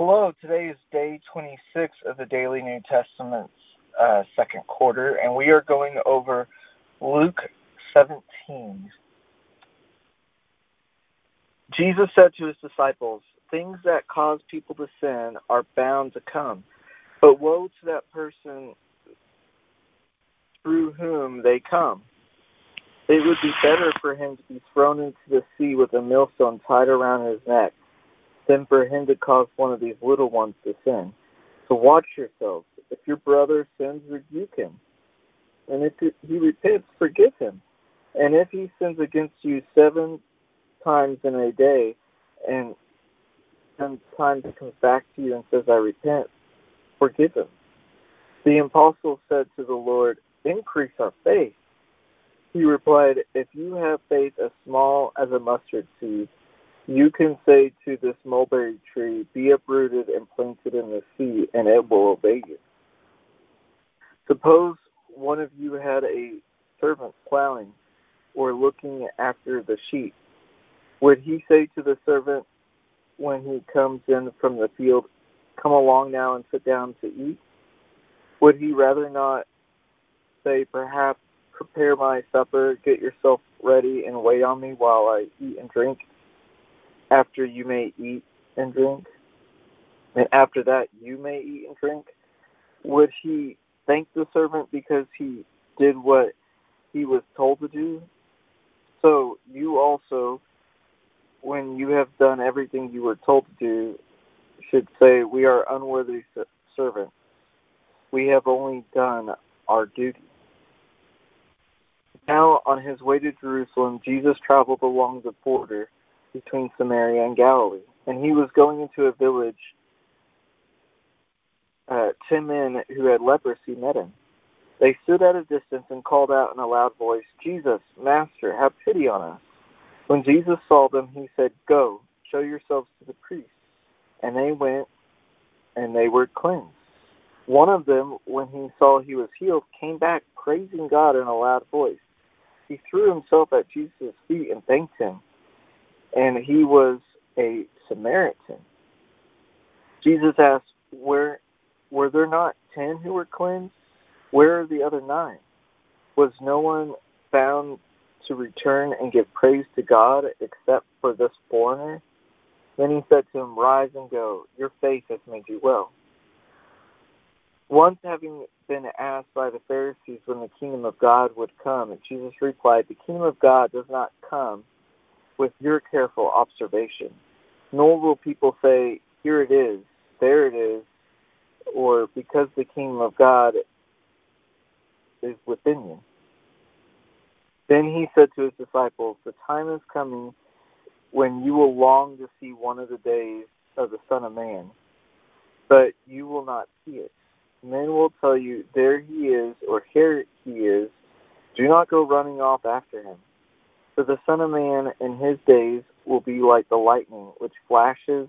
Hello, today is day 26 of the Daily New Testament's uh, second quarter, and we are going over Luke 17. Jesus said to his disciples, Things that cause people to sin are bound to come, but woe to that person through whom they come. It would be better for him to be thrown into the sea with a millstone tied around his neck than for him to cause one of these little ones to sin. So watch yourselves. If your brother sins, rebuke him. And if he repents, forgive him. And if he sins against you seven times in a day, and ten times comes back to you and says, I repent, forgive him. The apostle said to the Lord, Increase our faith. He replied, If you have faith as small as a mustard seed, you can say to this mulberry tree, Be uprooted and planted in the sea, and it will obey you. Suppose one of you had a servant plowing or looking after the sheep. Would he say to the servant when he comes in from the field, Come along now and sit down to eat? Would he rather not say, Perhaps prepare my supper, get yourself ready, and wait on me while I eat and drink? After you may eat and drink, and after that you may eat and drink? Would he thank the servant because he did what he was told to do? So you also, when you have done everything you were told to do, should say, We are unworthy servants. We have only done our duty. Now, on his way to Jerusalem, Jesus traveled along the border between Samaria and Galilee. And he was going into a village. Uh, ten men who had leprosy met him. They stood at a distance and called out in a loud voice, Jesus, Master, have pity on us. When Jesus saw them, he said, Go, show yourselves to the priests. And they went, and they were cleansed. One of them, when he saw he was healed, came back praising God in a loud voice. He threw himself at Jesus' feet and thanked him and he was a Samaritan. Jesus asked, Where were there not ten who were cleansed? Where are the other nine? Was no one found to return and give praise to God except for this foreigner? Then he said to him, Rise and go, your faith has made you well. Once having been asked by the Pharisees when the kingdom of God would come, Jesus replied, The kingdom of God does not come with your careful observation. Nor will people say, Here it is, there it is, or because the kingdom of God is within you. Then he said to his disciples, The time is coming when you will long to see one of the days of the Son of Man, but you will not see it. Men will tell you, There he is, or Here he is. Do not go running off after him. For the Son of Man in his days will be like the lightning, which flashes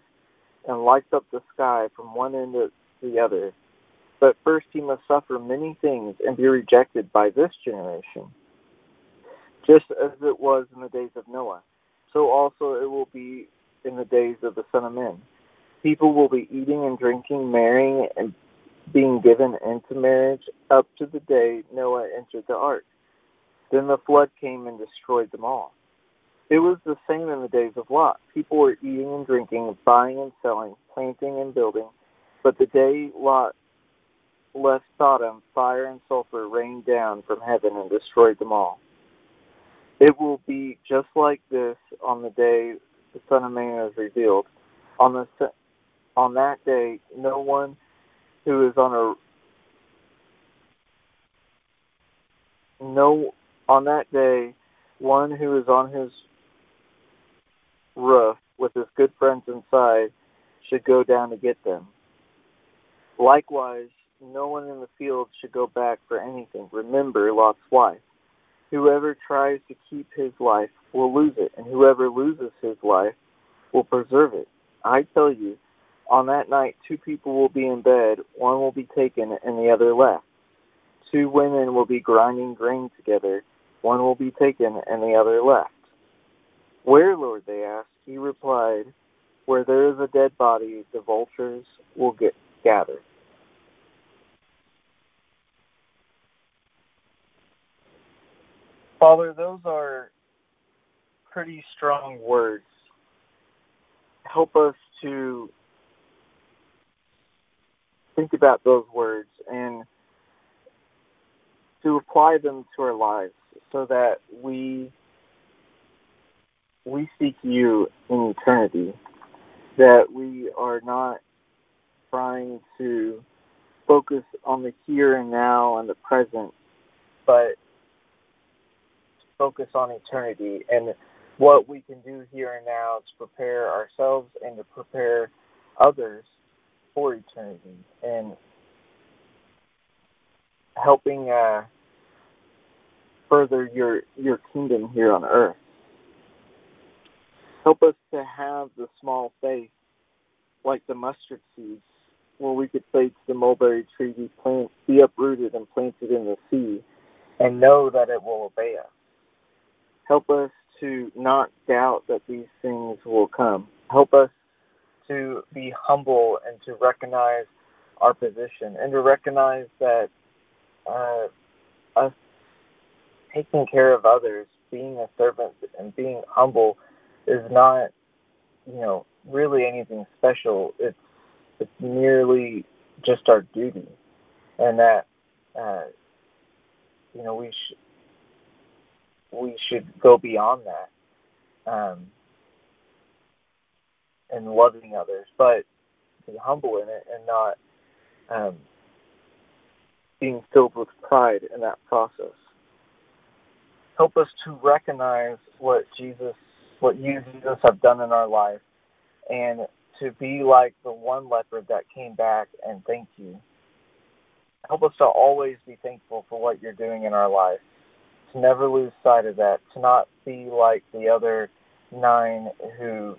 and lights up the sky from one end to the other. But first he must suffer many things and be rejected by this generation. Just as it was in the days of Noah, so also it will be in the days of the Son of Man. People will be eating and drinking, marrying, and being given into marriage up to the day Noah entered the ark. Then the flood came and destroyed them all. It was the same in the days of Lot. People were eating and drinking, buying and selling, planting and building. But the day Lot left Sodom, fire and sulfur rained down from heaven and destroyed them all. It will be just like this on the day the Son of Man is revealed. On the on that day, no one who is on a no on that day, one who is on his roof with his good friends inside should go down to get them. Likewise, no one in the field should go back for anything. Remember Lot's wife. Whoever tries to keep his life will lose it, and whoever loses his life will preserve it. I tell you, on that night, two people will be in bed, one will be taken and the other left. Two women will be grinding grain together one will be taken and the other left. Where, Lord? they asked. He replied, Where there is a dead body, the vultures will get gathered. Father, those are pretty strong words. Help us to think about those words and to apply them to our lives so that we we seek you in eternity that we are not trying to focus on the here and now and the present but focus on eternity and what we can do here and now to prepare ourselves and to prepare others for eternity and helping uh, further your your kingdom here on earth. Help us to have the small faith, like the mustard seeds, where we could say to the mulberry tree, be, plant, be uprooted and planted in the sea, and know that it will obey us. Help us to not doubt that these things will come. Help us to be humble and to recognize our position and to recognize that uh, us taking care of others, being a servant, and being humble is not, you know, really anything special. It's it's merely just our duty, and that uh, you know we should we should go beyond that um, and loving others, but be humble in it and not um, being filled with pride in that process. Help us to recognize what Jesus, what you, Jesus, have done in our life, and to be like the one leopard that came back and thank you. Help us to always be thankful for what you're doing in our life to never lose sight of that, to not be like the other nine who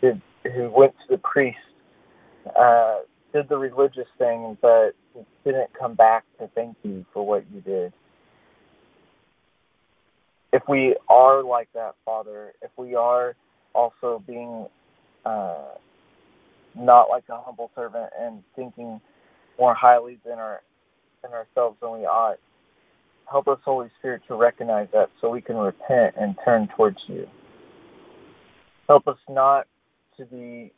did who went to the priest, uh, did the religious thing, but didn't come back to thank you for what you did. If we are like that, Father, if we are also being uh, not like a humble servant and thinking more highly than our than ourselves than we ought, Help us, Holy Spirit, to recognize that so we can repent and turn towards you. Help us not to be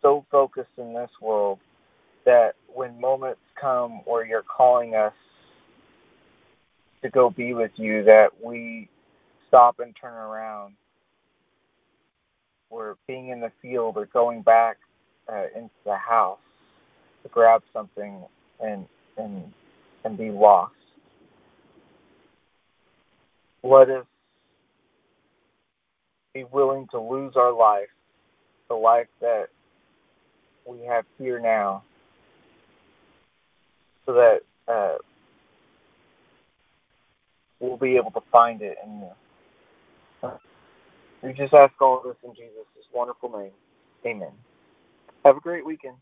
so focused in this world that when moments come where you're calling us to go be with you, that we stop and turn around. We're being in the field or going back uh, into the house to grab something and and and be lost let us be willing to lose our life, the life that we have here now, so that uh, we'll be able to find it in you. We just ask all of this in Jesus' wonderful name. Amen. Have a great weekend.